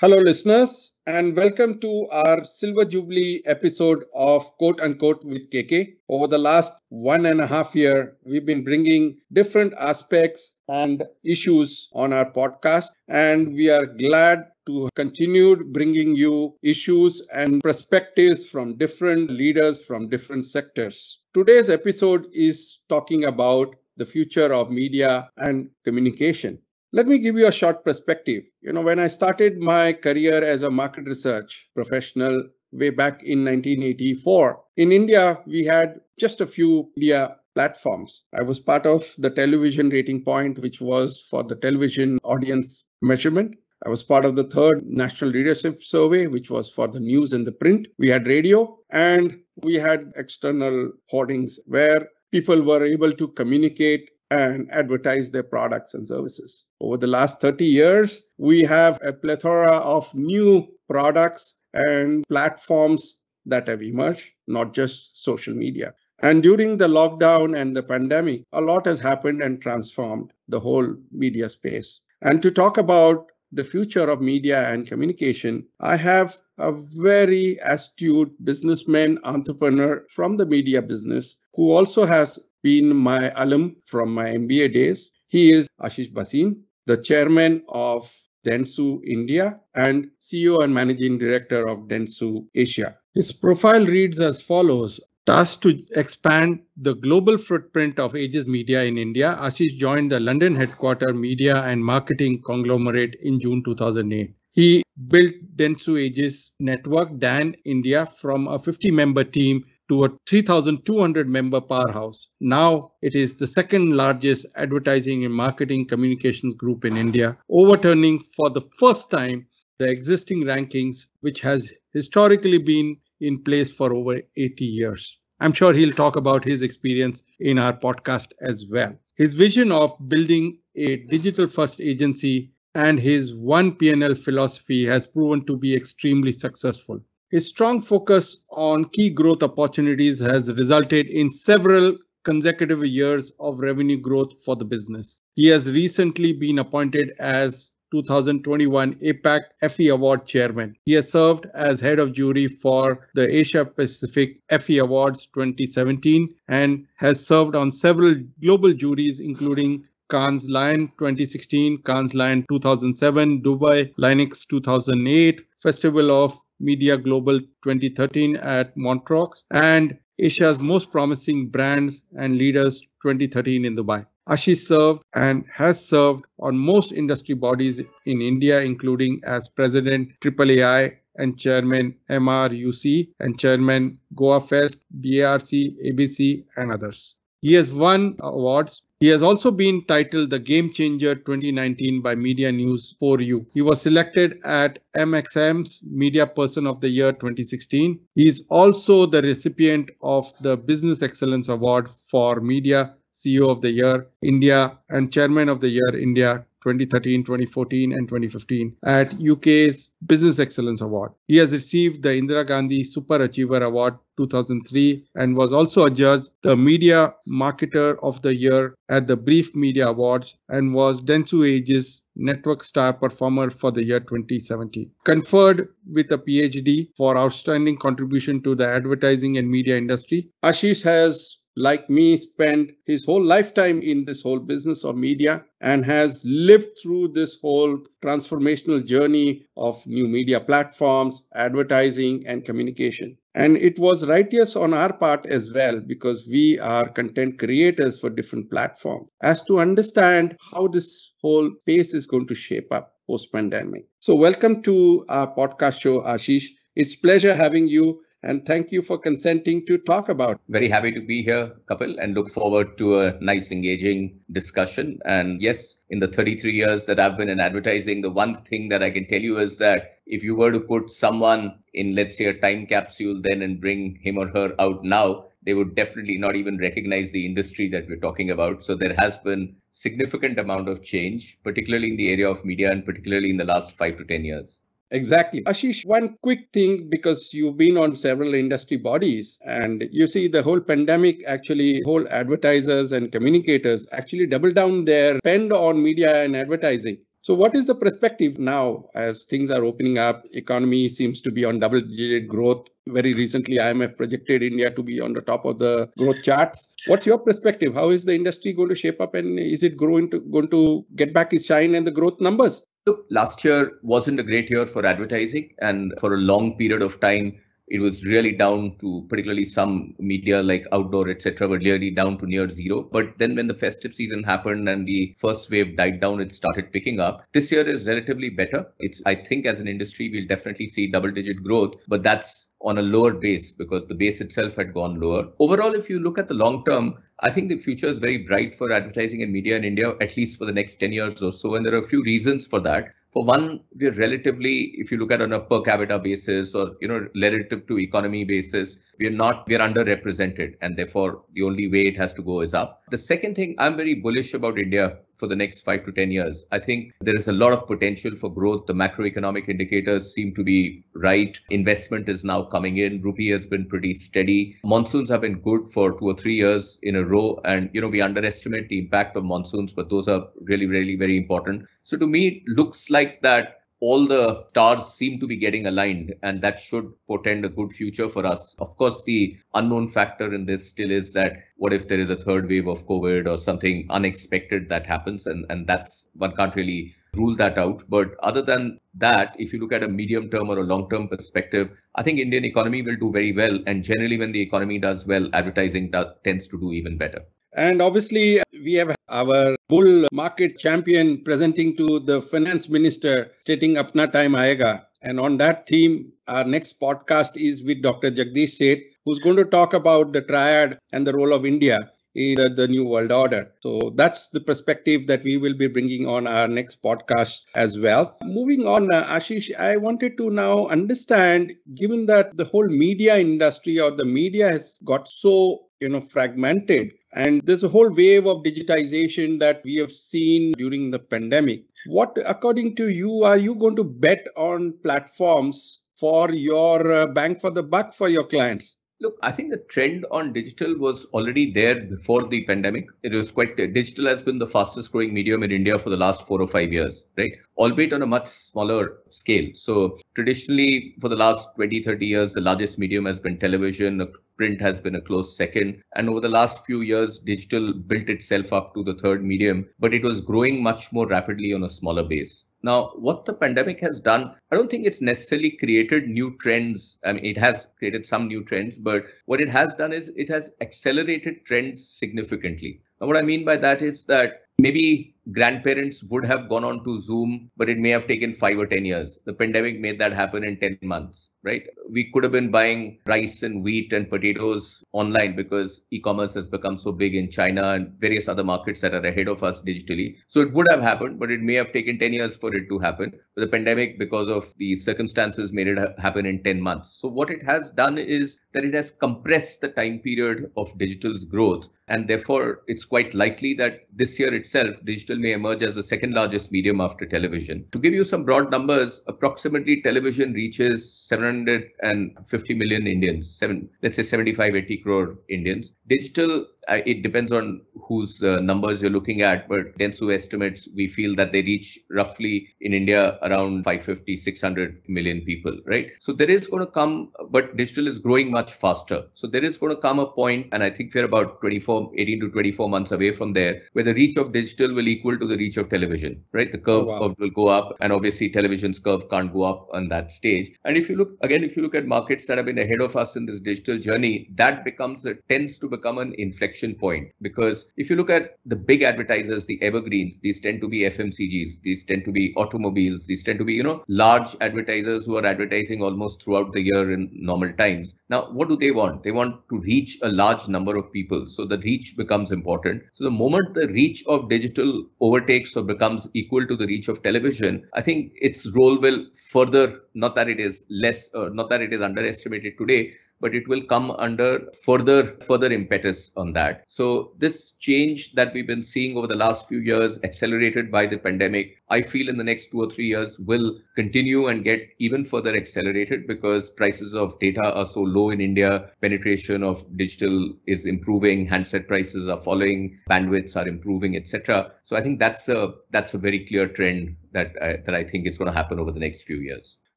Hello, listeners, and welcome to our Silver Jubilee episode of Quote Unquote with KK. Over the last one and a half year, we've been bringing different aspects and issues on our podcast, and we are glad to continue bringing you issues and perspectives from different leaders from different sectors. Today's episode is talking about the future of media and communication. Let me give you a short perspective. You know, when I started my career as a market research professional way back in 1984, in India, we had just a few media platforms. I was part of the television rating point, which was for the television audience measurement. I was part of the third national leadership survey, which was for the news and the print. We had radio and we had external hoardings where people were able to communicate and advertise their products and services. Over the last 30 years, we have a plethora of new products and platforms that have emerged, not just social media. And during the lockdown and the pandemic, a lot has happened and transformed the whole media space. And to talk about the future of media and communication, I have a very astute businessman, entrepreneur from the media business who also has been my alum from my MBA days. He is Ashish Bhasin, the chairman of Dentsu India and CEO and managing director of Dentsu Asia. His profile reads as follows. Tasked to expand the global footprint of Aegis Media in India, Ashish joined the London headquarter media and marketing conglomerate in June 2008. He built Dentsu Aegis Network, DAN India, from a 50 member team to a 3,200 member powerhouse. Now it is the second largest advertising and marketing communications group in India, overturning for the first time the existing rankings, which has historically been in place for over 80 years. I'm sure he'll talk about his experience in our podcast as well. His vision of building a digital first agency and his one P&L philosophy has proven to be extremely successful. His strong focus on key growth opportunities has resulted in several consecutive years of revenue growth for the business. He has recently been appointed as 2021 APAC Effie Award chairman. He has served as head of jury for the Asia Pacific Effie Awards 2017 and has served on several global juries, including Cannes Lion 2016, Cannes Lion 2007, Dubai Lynx 2008, Festival of Media Global 2013 at Montreux, and Asia's Most Promising Brands and Leaders 2013 in Dubai. Ashish served and has served on most industry bodies in India, including as President AAAI and Chairman MRUC and Chairman Goa Fest, BARC, ABC, and others. He has won awards he has also been titled the Game Changer 2019 by Media News for You. He was selected at MXM's Media Person of the Year 2016. He is also the recipient of the Business Excellence Award for Media CEO of the Year India and Chairman of the Year India 2013, 2014, and 2015 at UK's Business Excellence Award. He has received the Indira Gandhi Super Achiever Award 2003 and was also adjudged the Media Marketer of the Year at the Brief Media Awards and was Dentsu Aegis Network Star Performer for the year 2017. Conferred with a PhD for outstanding contribution to the advertising and media industry, Ashish has like me, spent his whole lifetime in this whole business of media and has lived through this whole transformational journey of new media platforms, advertising, and communication. And it was righteous on our part as well because we are content creators for different platforms as to understand how this whole space is going to shape up post pandemic. So, welcome to our podcast show, Ashish. It's pleasure having you and thank you for consenting to talk about. Very happy to be here, Kapil, and look forward to a nice, engaging discussion. And yes, in the 33 years that I've been in advertising, the one thing that I can tell you is that if you were to put someone in, let's say, a time capsule then and bring him or her out now, they would definitely not even recognize the industry that we're talking about. So there has been significant amount of change, particularly in the area of media and particularly in the last five to 10 years. Exactly. Ashish, one quick thing because you've been on several industry bodies and you see the whole pandemic actually, whole advertisers and communicators actually double down their spend on media and advertising. So, what is the perspective now as things are opening up? Economy seems to be on double digit growth. Very recently, IMF projected India to be on the top of the growth charts. What's your perspective? How is the industry going to shape up and is it growing to, going to get back its shine and the growth numbers? Look, last year wasn't a great year for advertising, and for a long period of time, it was really down to particularly some media like outdoor etc were really down to near zero. But then when the festive season happened and the first wave died down it started picking up. This year is relatively better. It's i think as an industry we'll definitely see double digit growth but that's on a lower base because the base itself had gone lower. Overall if you look at the long term I think the future is very bright for advertising and media in India, at least for the next 10 years or so. And there are a few reasons for that for one, we're relatively, if you look at on a per capita basis or you know relative to economy basis, we're not we're underrepresented, and therefore the only way it has to go is up. The second thing, I'm very bullish about India for the next five to 10 years. I think there is a lot of potential for growth. The macroeconomic indicators seem to be right. Investment is now coming in. Rupee has been pretty steady. Monsoons have been good for two or three years in a row. And, you know, we underestimate the impact of monsoons, but those are really, really very important. So to me, it looks like that all the stars seem to be getting aligned and that should portend a good future for us. Of course the unknown factor in this still is that what if there is a third wave of covid or something unexpected that happens and and that's one can't really rule that out. But other than that if you look at a medium term or a long term perspective i think indian economy will do very well and generally when the economy does well advertising does, tends to do even better and obviously, we have our bull market champion presenting to the finance minister, stating Apna time aayega. And on that theme, our next podcast is with Dr. Jagdish Sheth, who's going to talk about the triad and the role of India in the new world order. So that's the perspective that we will be bringing on our next podcast as well. Moving on, uh, Ashish, I wanted to now understand, given that the whole media industry or the media has got so you know fragmented and there's a whole wave of digitization that we have seen during the pandemic. What, according to you, are you going to bet on platforms for your uh, for the buck for your clients? Look, I think the trend on digital was already there before the pandemic. It was quite digital has been the fastest growing medium in India for the last four or five years, right? Albeit on a much smaller scale. So traditionally, for the last 20, 30 years, the largest medium has been television print has been a close second. And over the last few years, digital built itself up to the third medium, but it was growing much more rapidly on a smaller base. Now, what the pandemic has done, I don't think it's necessarily created new trends. I mean, it has created some new trends, but what it has done is it has accelerated trends significantly. Now, what I mean by that is that maybe grandparents would have gone on to Zoom, but it may have taken five or 10 years. The pandemic made that happen in 10 months, right? We could have been buying rice and wheat and potatoes online because e commerce has become so big in China and various other markets that are ahead of us digitally. So it would have happened, but it may have taken 10 years for it to happen. But the pandemic, because of the circumstances, made it happen in 10 months. So what it has done is that it has compressed the time period of digital's growth. And therefore, it's quite likely that this year itself, digital may emerge as the second largest medium after television. To give you some broad numbers, approximately television reaches 750 million Indians, seven, let's say 75, 80 crore Indians. Digital it depends on whose uh, numbers you're looking at, but Dentsu estimates we feel that they reach roughly in India around 550, 600 million people, right? So there is going to come, but digital is growing much faster. So there is going to come a point, and I think we're about 24, 18 to 24 months away from there, where the reach of digital will equal to the reach of television, right? The curve, oh, wow. will go up, and obviously television's curve can't go up on that stage. And if you look again, if you look at markets that have been ahead of us in this digital journey, that becomes a, tends to become an inflection inflection point. Because if you look at the big advertisers the evergreens these tend to be fmcgs these tend to be automobiles these tend to be you know large advertisers who are advertising almost throughout the year in normal times. Now what do they want? They want to reach a large number of people. So the reach becomes important. So the moment the reach of digital overtakes or becomes equal to the reach of television i think its role will further not that it is less or not that it is underestimated today but it will come under further further impetus on that. So this change that we've been seeing over the last few years, accelerated by the pandemic, I feel in the next two or three years will continue and get even further accelerated because prices of data are so low in India. Penetration of digital is improving, handset prices are falling, bandwidths are improving, etc. So I think that's a that's a very clear trend that I, that I think is going to happen over the next few years.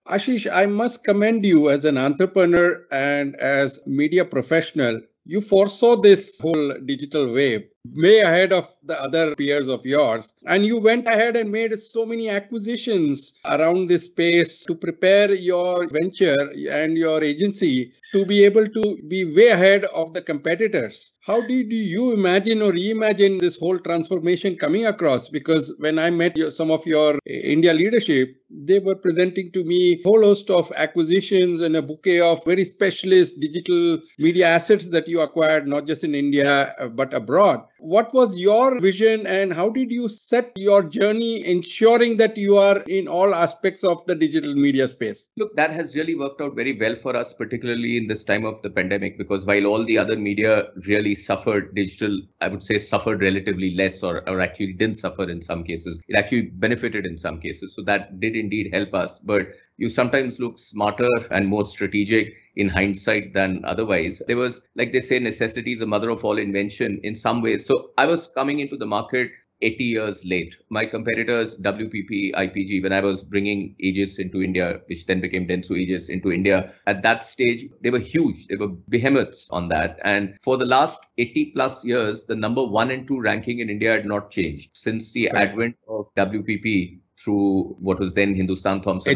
Ashish, I must commend you as an entrepreneur and as media professional. You foresaw this whole digital wave way ahead of the other peers of yours. And you went ahead and made so many acquisitions around this space to prepare your venture and your agency to be able to be way ahead of the competitors. How did you imagine or reimagine this whole transformation coming across? Because when I met your, some of your India leadership, they were presenting to me a whole host of acquisitions and a bouquet of very specialist digital media assets that you acquired, not just in India, uh, but abroad. What was your vision and how did you set your journey ensuring that you are in all aspects of the digital media space? Look, that has really worked out very well for us, particularly in this time of the pandemic, because while all the other media really suffered, digital, I would say, suffered relatively less or, or actually didn't suffer in some cases. It actually benefited in some cases. So that did indeed help us. But you sometimes look smarter and more strategic in hindsight than otherwise. There was, like they say, necessity is the mother of all invention in some ways. So I was coming into the market 80 years late. My competitors, WPP, IPG, when I was bringing Aegis into India, which then became Dentsu Aegis into India, at that stage, they were huge. They were behemoths on that. And for the last 80 plus years, the number one and two ranking in India had not changed. Since the right. advent of WPP, through what was then Hindustan Thompson,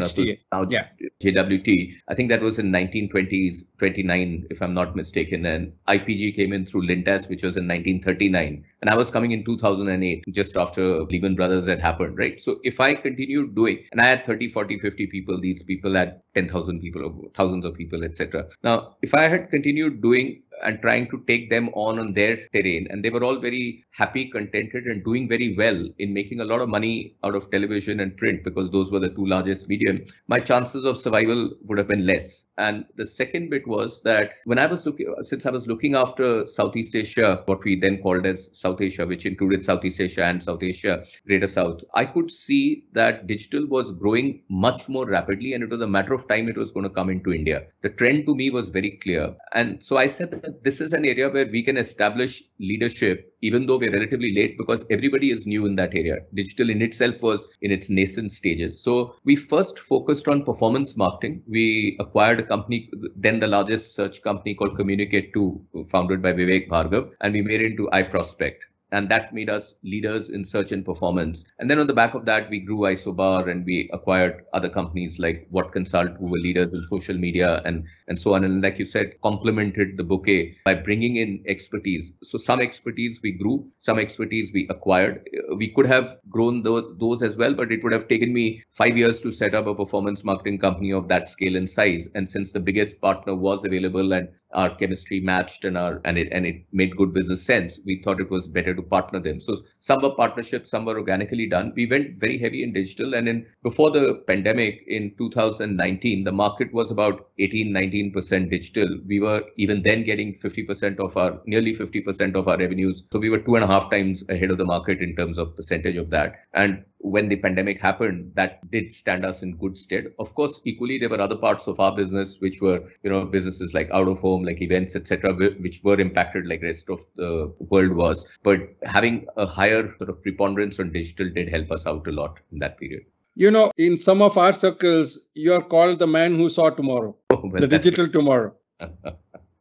now yeah. JWT. I think that was in 1920s, 29, if I'm not mistaken. And IPG came in through Lintas, which was in 1939. And I was coming in 2008, just after Lehman Brothers had happened, right? So if I continued doing, and I had 30, 40, 50 people, these people had 10,000 people or thousands of people, etc. Now, if I had continued doing and trying to take them on on their terrain. And they were all very happy contented and doing very well in making a lot of money out of television and print because those were the two largest medium. My chances of survival would have been less. And the second bit was that when i was looking since i was looking after southeast asia what we then called as south asia which included southeast asia and south asia greater south i could see that digital was growing much more rapidly and it was a matter of time it was going to come into india. The trend to me was very clear. And so i said this is an area where we can establish leadership even though we're relatively late because everybody is new in that area. Digital in itself was in its nascent stages. So we first focused on performance marketing. We acquired a company, then the largest search company called Communicate2, founded by Vivek Bhargava, and we made it into iProspect and that made us leaders in search and performance. And then on the back of that, we grew Isobar and we acquired other companies like WATConsult, who were leaders in social media and, and so on. And like you said, complemented the bouquet by bringing in expertise. So some expertise we grew, some expertise we acquired. Uh, we could have grown those, those as well, but it would have taken me five years to set up a performance marketing company of that scale and size. And since the biggest partner was available and our chemistry matched and our and it and it made good business sense we thought it was better to partner them. So some were partnerships some were organically done. We went very heavy in digital and in before the pandemic in 2019 the market was about 18 19% digital. We were even then getting 50% of our nearly 50% of our revenues. So we were two and a half times ahead of the market in terms of percentage of that. And when the pandemic happened, that did stand us in good stead. Of course, equally there were other parts of our business which were, you know, businesses like out of home, like events, etc., which were impacted like rest of the world was. But having a higher sort of preponderance on digital did help us out a lot in that period. You know, in some of our circles, you are called the man who saw tomorrow, oh, well, the digital tomorrow.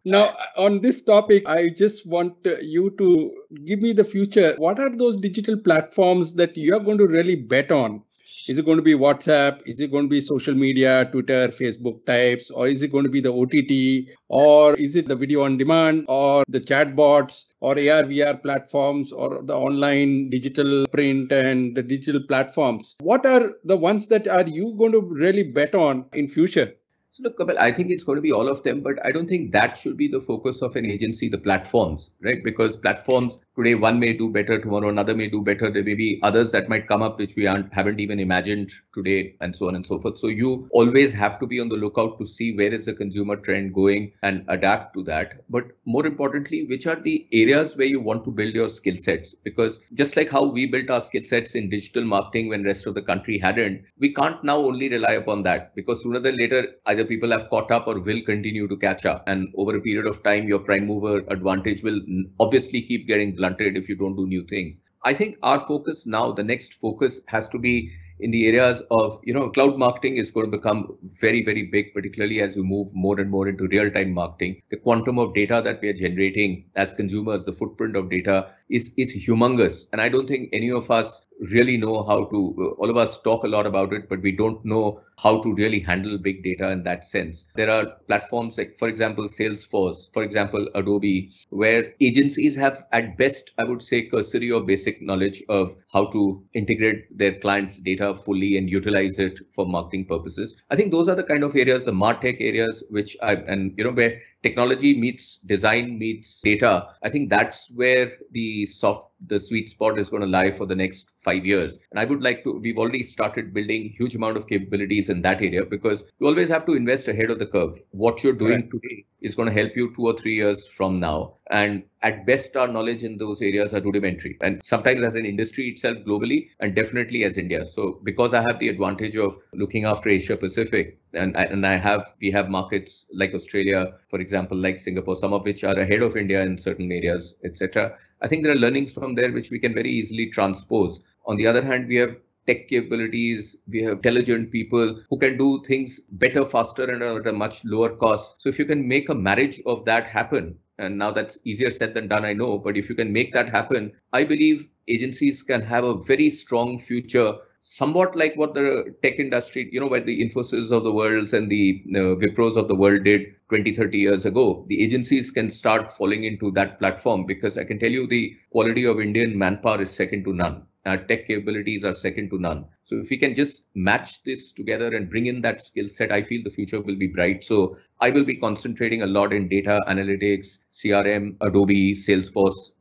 Now, on this topic, I just want you to give me the future. What are those digital platforms that you are going to really bet on? Is it going to be WhatsApp? Is it going to be social media, Twitter, Facebook types? Or is it going to be the OTT? Or is it the video on demand? Or the chatbots? Or AR, VR platforms? Or the online digital print and the digital platforms? What are the ones that are you going to really bet on in future? So look, Kapil, I think it's going to be all of them, but I don't think that should be the focus of an agency, the platforms, right? Because platforms today, one may do better, tomorrow another may do better. There may be others that might come up which we haven't even imagined today, and so on and so forth. So you always have to be on the lookout to see where is the consumer trend going and adapt to that. But more importantly, which are the areas where you want to build your skill sets? Because just like how we built our skill sets in digital marketing when rest of the country hadn't, we can't now only rely upon that because sooner than later either people have caught up or will continue to catch up. And over a period of time, your prime mover advantage will obviously keep getting blunted if you don't do new things. I think our focus now, the next focus has to be in the areas of you know cloud marketing is going to become very very big particularly as we move more and more into real time marketing the quantum of data that we are generating as consumers the footprint of data is is humongous and i don't think any of us really know how to uh, all of us talk a lot about it but we don't know how to really handle big data in that sense. There are platforms like for example salesforce for example adobe where agencies have at best i would say cursory or basic knowledge of how to integrate their clients data fully and utilize it for marketing purposes. I think those are the kind of areas the martech areas which i and you know where technology meets design meets data i think that's where the soft the sweet spot is going to lie for the next five years. And I would like to, we've already started building huge amount of capabilities in that area because you always have to invest ahead of the curve. What you're doing right. today is going to help you two or three years from now. And at best, our knowledge in those areas are rudimentary. And sometimes as an industry itself globally, and definitely as India. So because I have the advantage of looking after Asia Pacific, and and I have we have markets like Australia, for example, like Singapore, some of which are ahead of India in certain areas, etc. I think there are learnings from there which we can very easily transpose. On the other hand, we have tech capabilities. We have intelligent people who can do things better, faster, and at a much lower cost. So if you can make a marriage of that happen, and now that's easier said than done, I know, but if you can make that happen, I believe agencies can have a very strong future somewhat like what the tech industry, you know, where the Infosys of the world and the uh, Wipros of the world did 20, 30 years ago. The agencies can start falling into that platform because I can tell you the quality of Indian manpower is second to none. Our tech capabilities are second to none. So if we can just match this together and bring in that skill set, I feel the future will be bright. So I will be concentrating a lot in data analytics, CRM, Adobe, Salesforce,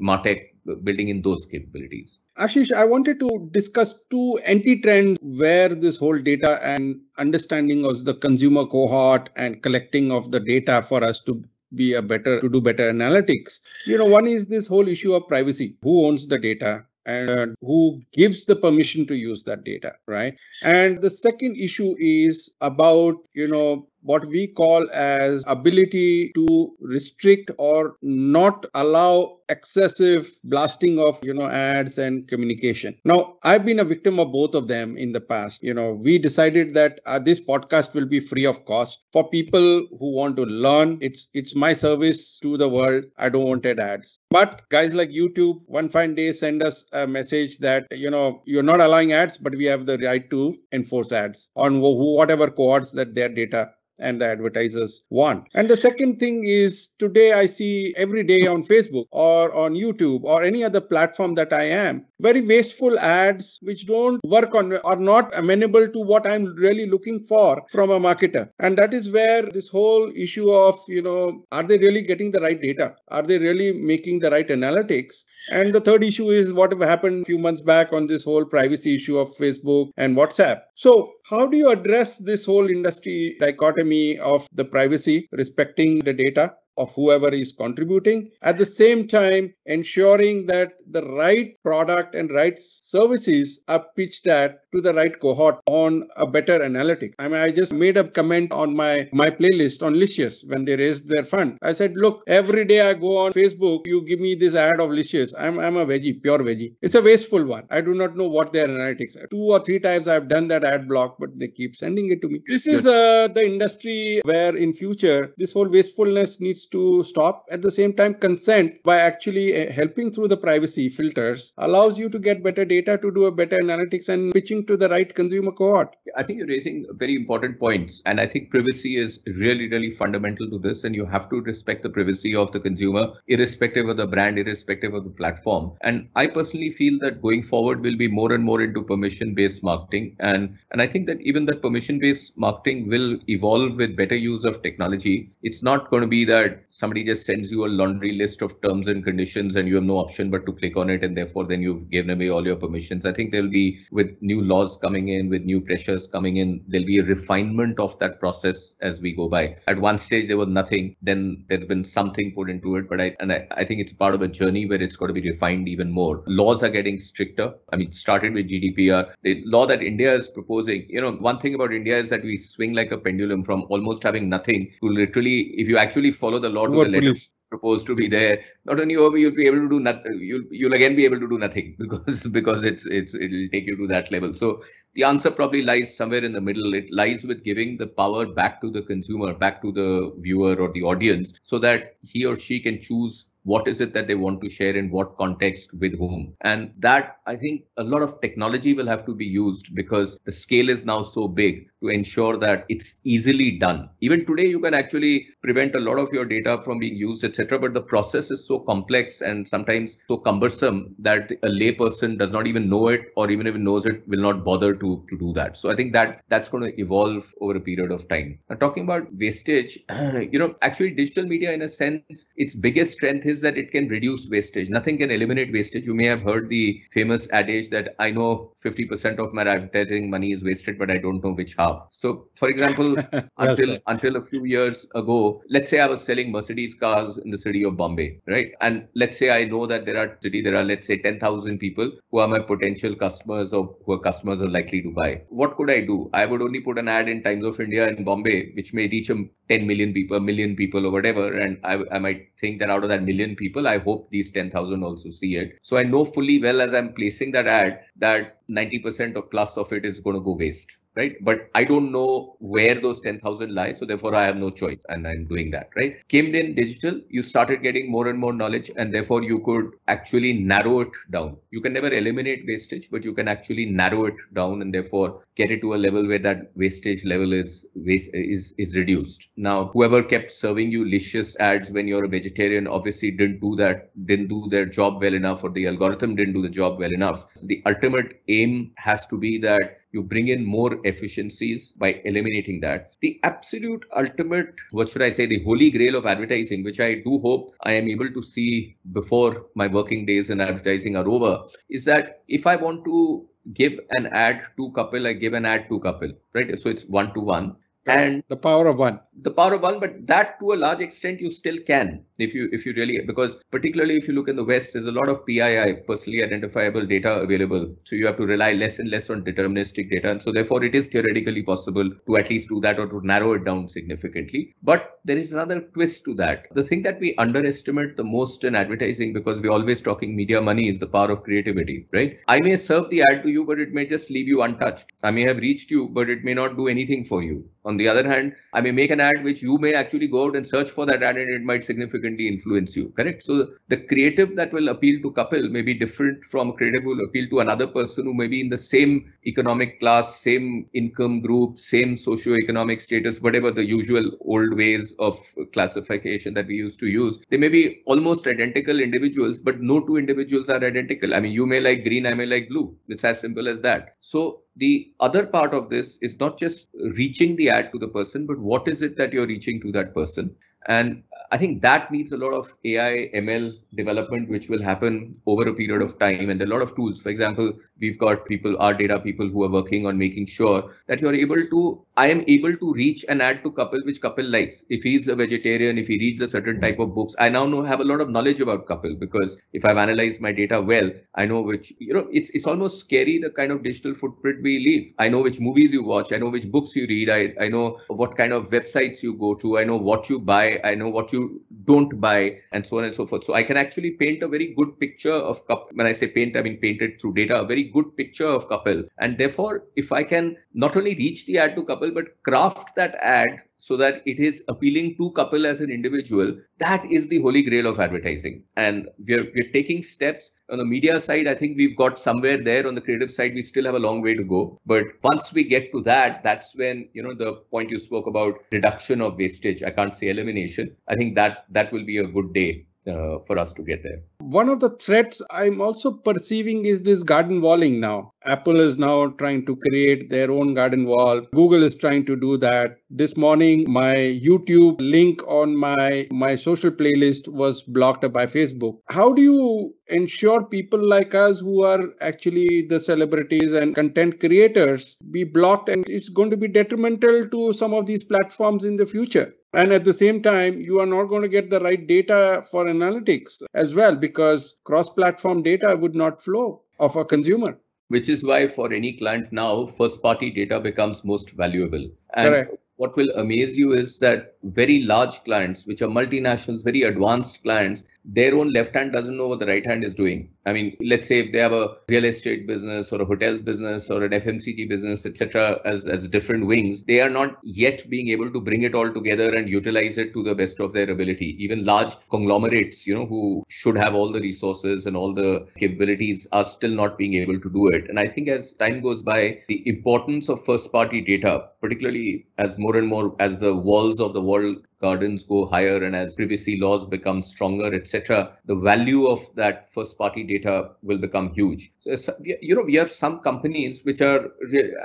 Martech, building in those capabilities. Ashish, I wanted to discuss two anti-trends where this whole data and understanding of the consumer cohort and collecting of the data for us to be a better to do better analytics. You know, one is this whole issue of privacy. Who owns the data? And who gives the permission to use that data right? And the second issue is about you know what we call as ability to restrict or not allow excessive blasting of you know ads and communication. Now i've been a victim of both of them in the past. You know we decided that uh, this podcast will be free of cost for people who want to learn. It's it's my service to the world. I don't want ads. But guys like youtube one fine day send us a message that you know you're not allowing ads but we have the right to enforce ads on whatever cohorts that their data and the advertisers want. And the second thing is today I see every day on Facebook or on YouTube or any other platform that I am, very wasteful ads which don't work on are not amenable to what I'm really looking for from a marketer. And that is where this whole issue of, you know, are they really getting the right data? Are they really making the right analytics? And the third issue is what happened a few months back on this whole privacy issue of Facebook and WhatsApp. So, how do you address this whole industry dichotomy of the privacy, respecting the data, of whoever is contributing. At the same time, ensuring that the right product and right services are pitched at to the right cohort on a better analytic. I mean, I just made a comment on my my playlist on Licious when they raised their fund. I said, look, every day I go on Facebook, you give me this ad of Licious. I'm I'm a veggie, pure veggie. It's a wasteful one. I do not know what their analytics are. Two or three times I've done that ad block, but they keep sending it to me. This is uh, the industry where in future this whole wastefulness needs to stop. At the same time, consent by actually uh, helping through the privacy filters allows you to get better data to do a better analytics and pitching to the right consumer cohort. I think you're raising very important points. And I think privacy is really, really fundamental to this. And you have to respect the privacy of the consumer, irrespective of the brand, irrespective of the platform. And I personally feel that going forward will be more and more into permission based marketing. And, and I think that even that permission based marketing will evolve with better use of technology. It's not going to be that somebody just sends you a laundry list of terms and conditions and you have no option but to click on it. And therefore, then you've given away all your permissions. I think there'll be with new laws coming in, with new pressures coming in, there'll be a refinement of that process as we go by. At one stage, there was nothing. Then there's been something put into it. But I, and I, I think it's part of a journey where it's got to be refined even more. Laws are getting stricter. I mean, started with GDPR. The law that India is proposing, you know, one thing about India is that we swing like a pendulum from almost having nothing to literally, if you actually follow the law to the letter, proposed to be there not only will you be able to do nothing you'll, you'll again be able to do nothing because because it's it's it'll take you to that level. So the answer probably lies somewhere in the middle. It lies with giving the power back to the consumer back to the viewer or the audience so that he or she can choose what is it that they want to share in what context with whom. And that i think a lot of technology will have to be used because the scale is now so big to ensure that it's easily done even today you can actually prevent a lot of your data from being used etc but the process is so complex and sometimes so cumbersome that a layperson does not even know it or even if knows it will not bother to to do that so i think that that's going to evolve over a period of time now talking about wastage you know actually digital media in a sense its biggest strength is that it can reduce wastage. Nothing can eliminate wastage. You may have heard the famous adage that I know 50% of my advertising money is wasted, but I don't know which half. So, for example, until until a few years ago, let's say I was selling Mercedes cars in the city of Bombay, right? And let's say I know that there are city there are let's say 10,000 people who are my potential customers or who are customers are likely to buy. What could I do? I would only put an ad in Times of India in Bombay, which may reach a 10 million people, a million people or whatever, and I, I might think that out of that million million people. I hope these 10,000 also see it. So I know fully well as I'm placing that ad that 90% or plus of it is going to go waste right? But I don't know where those 10,000 lie. So therefore I have no choice and I'm doing that, right? Came in digital, you started getting more and more knowledge and therefore you could actually narrow it down. You can never eliminate wastage, but you can actually narrow it down and therefore get it to a level where that wastage level is, is, is reduced. Now, whoever kept serving you licious ads when you're a vegetarian obviously didn't do that, didn't do their job well enough or the algorithm didn't do the job well enough. The ultimate aim has to be that you bring in more efficiencies by eliminating that. The absolute ultimate, what should I say, the holy grail of advertising, which I do hope I am able to see before my working days in advertising are over, is that if I want to give an ad to Kapil, I give an ad to Kapil, right? So it's one to one. And the power of one the power of one, but that to a large extent you still can if you if you really because particularly if you look in the West, there's a lot of PII, personally identifiable data available. So you have to rely less and less on deterministic data. And so therefore it is theoretically possible to at least do that or to narrow it down significantly. But there is another twist to that. The thing that we underestimate the most in advertising because we're always talking media money is the power of creativity, right? I may serve the ad to you, but it may just leave you untouched. I may have reached you, but it may not do anything for you. On the other hand, I may make an ad which you may actually go out and search for that ad and it might significantly influence you correct? So the creative that will appeal to Kapil may be different from a creative will appeal to another person who may be in the same economic class same income group same socio-economic status whatever the usual old ways of classification that we used to use. They may be almost identical individuals but no two individuals are identical. I mean you may like green i may like blue. It's as simple as that. So the other part of this is not just reaching the ad to the person, but what is it that you're reaching to that person? And I think that needs a lot of AI, ML development, which will happen over a period of time. And a lot of tools. For example, we've got people, our data people who are working on making sure that you're able to, I am able to reach an add to Kapil which Kapil likes. If he's a vegetarian, if he reads a certain type of books, I now know have a lot of knowledge about Kapil because if I've analyzed my data well, I know which, you know, it's it's almost scary the kind of digital footprint we leave. I know which movies you watch, I know which books you read, I, I know what kind of websites you go to, I know what you buy, I know what you don't buy, and so on and so forth. So I can actually paint a very good picture of Kapil. When I say paint, I mean painted through data, a very good picture of Kapil. And therefore, if I can not only reach the ad to Kapil, but craft that ad so that it is appealing to Kapil as an individual, that is the holy grail of advertising. And we're, we're taking steps on the media side. I think we've got somewhere there. On the creative side, we still have a long way to go. But once we get to that, that's when, you know, the point you spoke about reduction of wastage. I can't say elimination. I think that that will be a good day uh, for us to get there. One of the threats I'm also perceiving is this garden walling now. Apple is now trying to create their own garden wall. Google is trying to do that. This morning, my YouTube link on my, my social playlist was blocked by Facebook. How do you ensure people like us who are actually the celebrities and content creators be blocked and it's going to be detrimental to some of these platforms in the future? And at the same time, you are not going to get the right data for analytics as well because cross platform data would not flow of a consumer. Which is why, for any client now, first party data becomes most valuable. And Correct. what will amaze you is that very large clients, which are multinationals, very advanced clients, their own left hand doesn't know what the right hand is doing. I mean, let's say if they have a real estate business or a hotels business or an FMCG business, etc., as as different wings, they are not yet being able to bring it all together and utilize it to the best of their ability. Even large conglomerates, you know, who should have all the resources and all the capabilities, are still not being able to do it. And I think as time goes by, the importance of first party data, particularly as more and more as the walls of the world gardens go higher and as privacy laws become stronger, etc., the value of that first party data will become huge. So, you know, we have some companies which are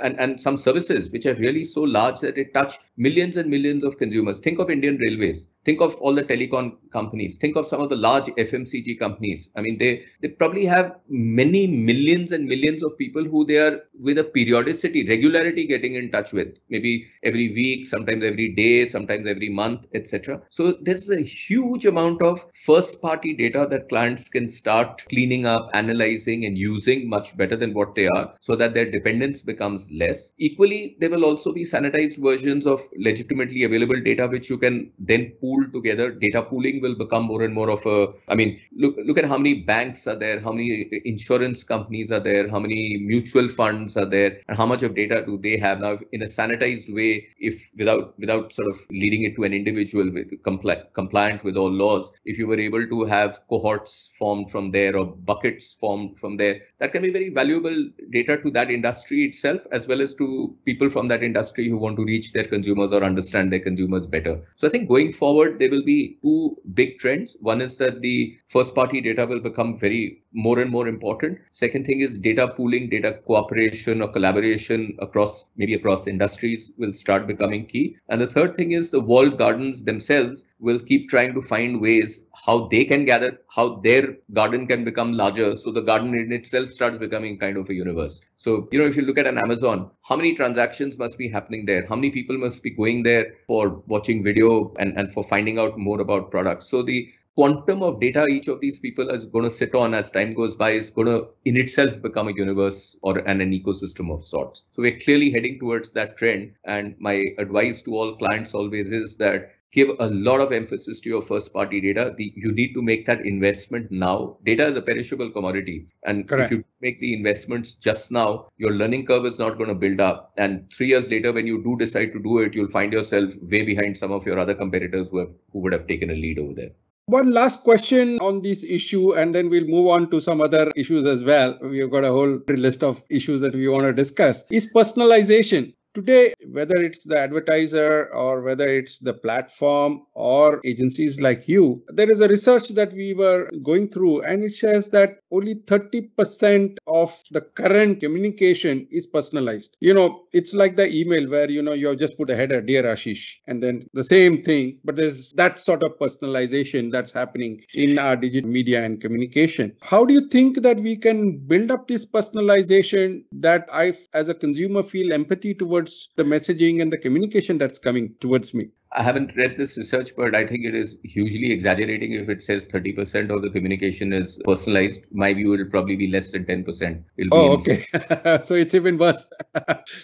and, and some services which are really so large that they touch millions and millions of consumers. Think of Indian Railways. Think of all the telecom companies. Think of some of the large FMCG companies. I mean, they they probably have many millions and millions of people who they are with a periodicity, regularity getting in touch with. Maybe every week, sometimes every day, sometimes every month, etc. So there's a huge amount of first party data that clients can start cleaning up, analyzing, and using much better than what they are, so that their dependence becomes less. Equally, there will also be sanitized versions of legitimately available data which you can then pool together. Data pooling will become more and more of a. I mean, look look at how many banks are there, how many insurance companies are there, how many mutual funds are there, and how much of data do they have now in a sanitized way, if without without sort of leading it to an individual with compli- compliant with all laws, if you were able to have cohorts formed from there or buckets formed from there, that can be very valuable data to that industry itself, as well as to people from that industry who want to reach their consumers or understand their consumers better. So I think going forward, there will be two big trends. One is that the first party data will become very more and more important. Second thing is data pooling, data cooperation or collaboration across maybe across industries will start becoming key. And the third thing is the walled gardens themselves will keep trying to find ways how they can gather, how their garden can become larger. So the garden in itself starts becoming kind of a universe. So, you know, if you look at an Amazon, how many transactions must be happening there? How many people must be going there for watching video and, and for finding out more about products? So the quantum of data each of these people is going to sit on as time goes by is going to in itself become a universe or and an ecosystem of sorts. So we're clearly heading towards that trend. And my advice to all clients always is that give a lot of emphasis to your first party data. The, you need to make that investment now. Data is a perishable commodity. And Correct. if you make the investments just now your learning curve is not going to build up. And 3 years later when you do decide to do it you'll find yourself way behind some of your other competitors who have who would have taken a lead over there one last question on this issue, and then we'll move on to some other issues as well. We've got a whole list of issues that we want to discuss. Is personalization. Today, whether it's the advertiser or whether it's the platform or agencies like you, there is a research that we were going through, and it says that only 30% of the current communication is personalized. You know, it's like the email where, you know, you just put a header, uh, Dear Ashish, and then the same thing, but there's that sort of personalization that's happening in our digital media and communication. How do you think that we can build up this personalization that I, as a consumer, feel empathy towards the messaging and the communication that's coming towards me? I haven't read this research, but I think it is hugely exaggerating if it says 30% of the communication is personalized. My view, it'll probably be less than 10%. It'll oh, okay. so it's even worse.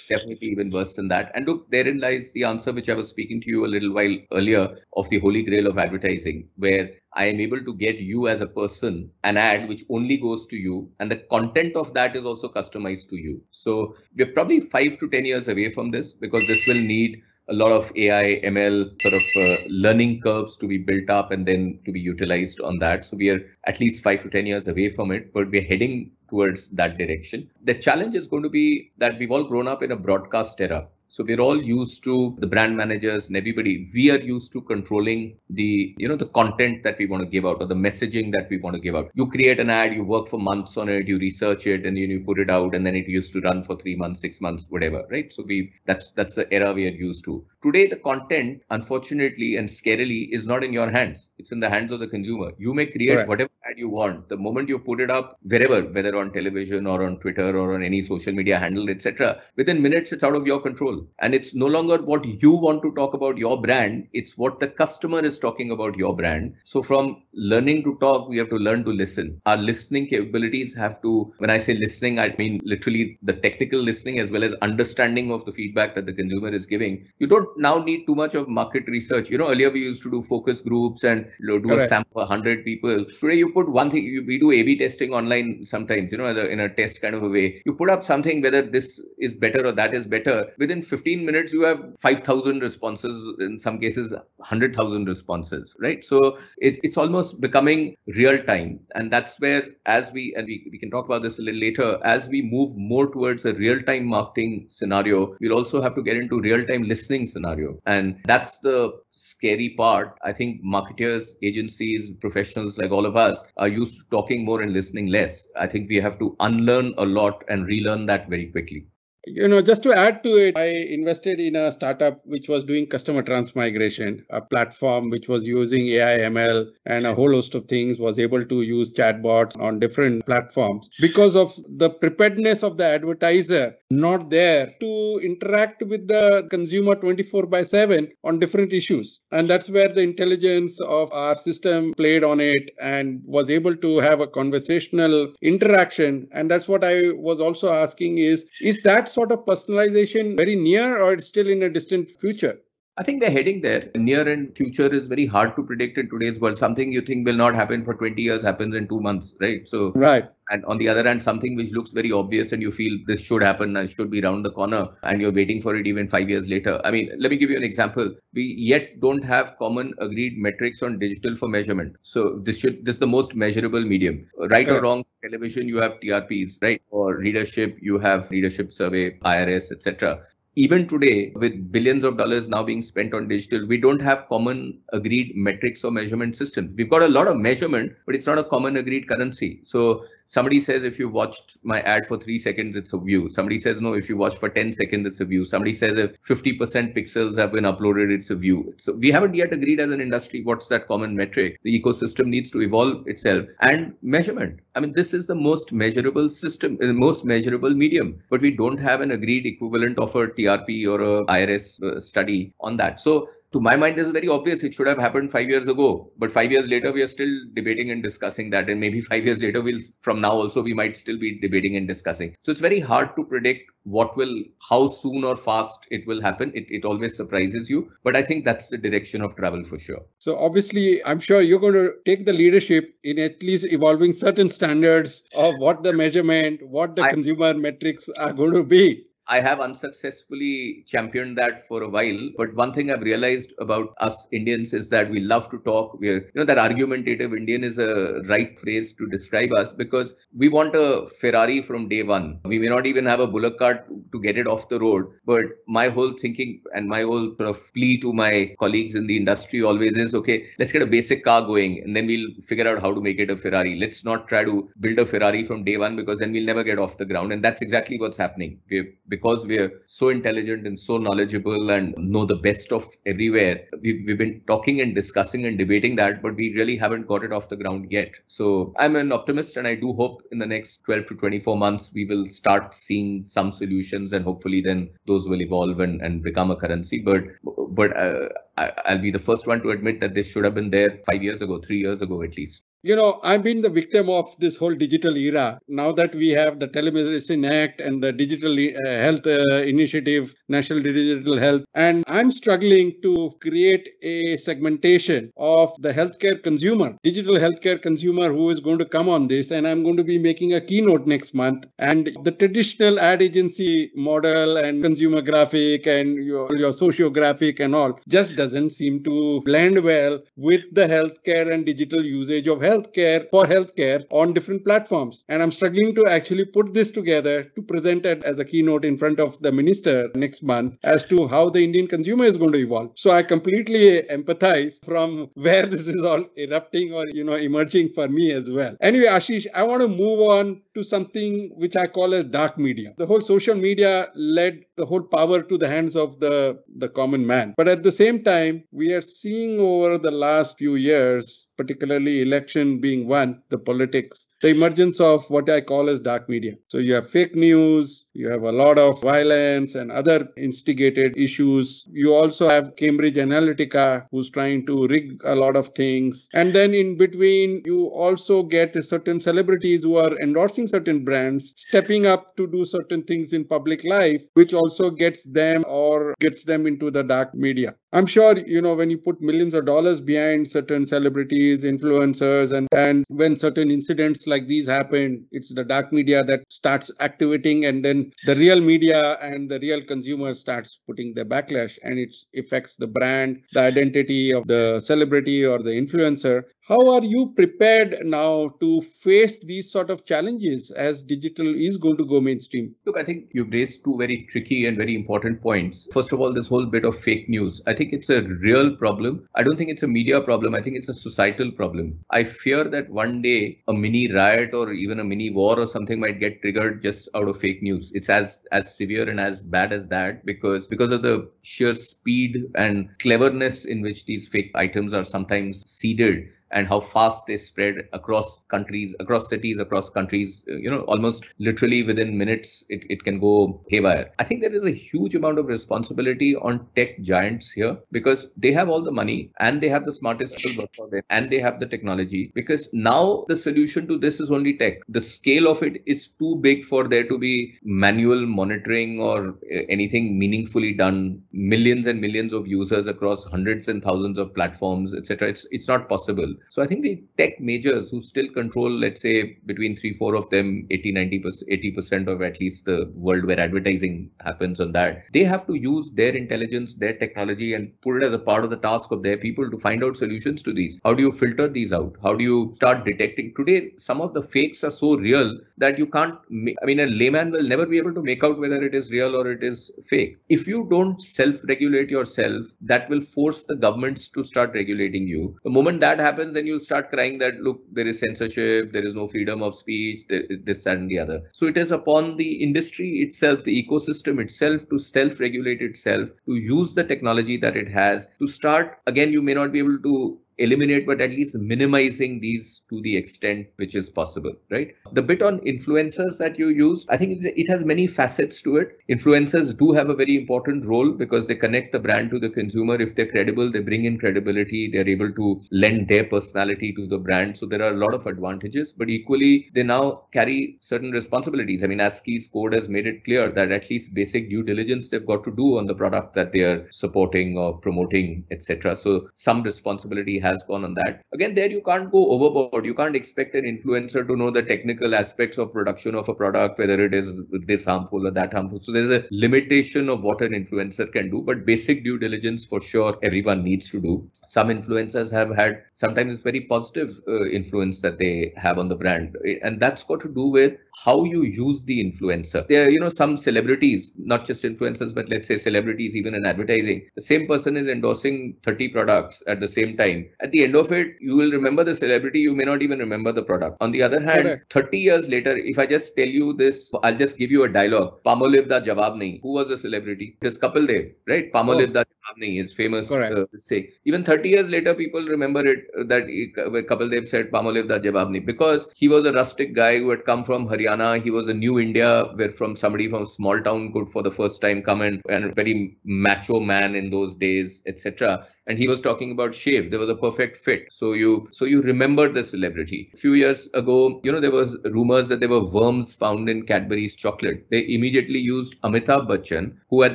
Definitely even worse than that. And look, therein lies the answer which I was speaking to you a little while earlier of the holy grail of advertising, where I am able to get you as a person an ad which only goes to you, and the content of that is also customized to you. So we're probably five to 10 years away from this because this will need a lot of AI, ML sort of uh, learning curves to be built up and then to be utilized on that. So we are at least five to 10 years away from it, but we're heading towards that direction. The challenge is going to be that we've all grown up in a broadcast era. So we're all used to the brand managers and everybody. We are used to controlling the, you know, the content that we want to give out or the messaging that we want to give out. You create an ad, you work for months on it, you research it, and then you put it out, and then it used to run for three months, six months, whatever, right? So we that's that's the era we are used to. Today, the content, unfortunately and scarily, is not in your hands. It's in the hands of the consumer. You may create right. whatever ad you want. The moment you put it up wherever, whether on television or on Twitter or on any social media handle, etc., within minutes it's out of your control and it's no longer what you want to talk about your brand it's what the customer is talking about your brand so from learning to talk we have to learn to listen our listening capabilities have to when i say listening i mean literally the technical listening as well as understanding of the feedback that the consumer is giving you don't now need too much of market research you know earlier we used to do focus groups and you know, do Correct. a sample of 100 people today you put one thing we do a b testing online sometimes you know a, in a test kind of a way. You put up something whether this is better or that is better within 15 minutes you have 5000 responses in some cases 100000 responses right? So it, it's almost becoming real time. And that's where as we and we, we can talk about this a little later as we move more towards a real time marketing scenario we'll also have to get into real time listening scenario. And that's the scary part. I think marketers agencies professionals like all of us are used to talking more and listening less. I think we have to unlearn a lot and relearn that very quickly you know, just to add to it, I invested in a startup which was doing customer transmigration, a platform which was using AI, ML, and a whole host of things, was able to use chatbots on different platforms because of the preparedness of the advertiser not there to interact with the consumer 24 by 7 on different issues. And that's where the intelligence of our system played on it and was able to have a conversational interaction. And that's what I was also asking is, is that sort of personalization very near or it's still in a distant future? I think they're heading there. Near and future is very hard to predict in today's world. Something you think will not happen for 20 years happens in two months, right? So, right. And on the other hand, something which looks very obvious and you feel this should happen and should be around the corner and you're waiting for it even five years later. I mean, let me give you an example. We yet don't have common agreed metrics on digital for measurement. So this should this is the most measurable medium. Right or wrong, television you have TRPs, right? Or readership, you have readership survey, IRS, etc even today with billions of dollars now being spent on digital we don't have common agreed metrics or measurement systems. We've got a lot of measurement but it's not a common agreed currency. So somebody says if you watched my ad for 3 seconds it's a view. Somebody says no if you watch for 10 seconds it's a view. Somebody says if 50% pixels have been uploaded it's a view. So we haven't yet agreed as an industry what's that common metric. The ecosystem needs to evolve itself. And measurement. I mean this is the most measurable system the most measurable medium. But we don't have an agreed equivalent of a TRP or a IRS uh, study on that. So to my mind, this is very obvious. It should have happened five years ago. But five years later, we are still debating and discussing that. And maybe five years later, we'll from now also we might still be debating and discussing. So it's very hard to predict what will, how soon or fast it will happen. It, it always surprises you. But I think that's the direction of travel for sure. So obviously, I'm sure you're going to take the leadership in at least evolving certain standards of what the measurement, what the I, consumer metrics are going to be. I have unsuccessfully championed that for a while. But one thing I've realized about us Indians is that we love to talk. We're, you know, that argumentative Indian is a right phrase to describe us because we want a Ferrari from day one. We may not even have a bullock cart to get it off the road. But my whole thinking and my whole sort of plea to my colleagues in the industry always is okay, let's get a basic car going and then we'll figure out how to make it a Ferrari. Let's not try to build a Ferrari from day one because then we'll never get off the ground. And that's exactly what's happening. We're because we're so intelligent and so knowledgeable and know the best of everywhere, we've, we've been talking and discussing and debating that, but we really haven't got it off the ground yet. So I'm an optimist and I do hope in the next 12 to 24 months, we will start seeing some solutions and hopefully then those will evolve and, and become a currency. But, but uh, I'll be the first one to admit that this should have been there five years ago, three years ago at least. You know, I've been the victim of this whole digital era. Now that we have the Telemedicine Act and the Digital uh, Health uh, Initiative, National Digital Health, and I'm struggling to create a segmentation of the healthcare consumer, digital healthcare consumer who is going to come on this. And I'm going to be making a keynote next month. And the traditional ad agency model and consumer graphic and your, your sociographic and all just doesn't seem to blend well with the healthcare and digital usage of healthcare for healthcare on different platforms. And I'm struggling to actually put this together to present it as a keynote in front of the minister next month as to how the Indian consumer is going to evolve. So I completely empathize from where this is all erupting or you know emerging for me as well. Anyway, Ashish, I want to move on to something which I call as dark media. The whole social media led the whole power to the hands of the, the common man. But at the same time, we are seeing over the last few years, particularly election being one, the politics, the emergence of what I call as dark media. So you have fake news, you have a lot of violence and other instigated issues. You also have Cambridge Analytica, who's trying to rig a lot of things. And then in between, you also get certain celebrities who are endorsing certain brands, stepping up to do certain things in public life, which also gets them or gets them into the dark media. I'm sure, you know, when you put millions of dollars behind certain celebrities, influencers, and, and when certain incidents like these happen, it's the dark media that starts activating, and then the real media and the real consumer starts putting their backlash, and it affects the brand, the identity of the celebrity or the influencer. How are you prepared now to face these sort of challenges as digital is going to go mainstream? Look, I think you've raised two very tricky and very important points. First of all, this whole bit of fake news. I think it's a real problem. I don't think it's a media problem. I think it's a societal problem. I fear that one day a mini riot or even a mini war or something might get triggered just out of fake news. It's as as severe and as bad as that because because of the sheer speed and cleverness in which these fake items are sometimes seeded and how fast they spread across countries, across cities, across countries. Uh, you know, almost literally within minutes, it, it can go haywire. I think there is a huge amount of responsibility on tech giants here because they have all the money and they have the smartest people work for them and they have the technology. Because now the solution to this is only tech. The scale of it is too big for there to be manual monitoring or uh, anything meaningfully done. Millions and millions of users across hundreds and thousands of platforms, etc. It's it's not possible. So I think the tech majors who still control, let's say, between three, four of them, 80, 90%, 80% of at least the world where advertising happens on that, they have to use their intelligence, their technology, and put it as a part of the task of their people to find out solutions to these. How do you filter these out? How do you start detecting? Today, some of the fakes are so real that you can't, I mean, a layman will never be able to make out whether it is real or it is fake. If you don't self regulate yourself, that will force the governments to start regulating you. The moment that happens, happens, then you start crying that look, there is censorship, there is no freedom of speech, this and the other. So it is upon the industry itself, the ecosystem itself, to self-regulate itself, to use the technology that it has, to start. Again, you may not be able to eliminate, but at least minimizing these to the extent which is possible, right? The bit on influencers that you use, I think it has many facets to it. Influencers do have a very important role because they connect the brand to the consumer. If they're credible, they bring in credibility. They're able to lend their personality to the brand. So there are a lot of advantages, but equally, they now carry certain responsibilities. I mean, ASCI's code has made it clear that at least basic due diligence they've got to do on the product that they are supporting or promoting, etc. So some responsibility has gone on that. Again, there you can't go overboard. You can't expect an influencer to know the technical aspects of production of a product, whether it is this harmful or that harmful. So there's a limitation of what an influencer can do, but basic due diligence for sure everyone needs to do. Some influencers have had sometimes very positive uh, influence that they have on the brand, and that's got to do with how you use the influencer. There are, you know, some celebrities, not just influencers, but let's say celebrities, even in advertising. The same person is endorsing 30 products at the same time at the end of it, you will remember the celebrity, you may not even remember the product. On the other hand, Correct. 30 years later, if I just tell you this, I'll just give you a dialogue. Palmolive da jawab nahi. Who was a celebrity? It is Kapil Dev, right? Palmolive oh. da jawab nahi is famous uh, say. Even 30 years later, people remember it uh, that uh, Kapil Dev said Palmolive da jawab nahi because he was a rustic guy who had come from Haryana. He was a new India where from somebody from small town could for the first time come and, and a very macho man in those days, etc and he was talking about shave. There was a perfect fit. So you so you remember the celebrity. A few years ago, you know, there was rumors that there were worms found in Cadbury's chocolate. They immediately used Amitabh Bachchan, who at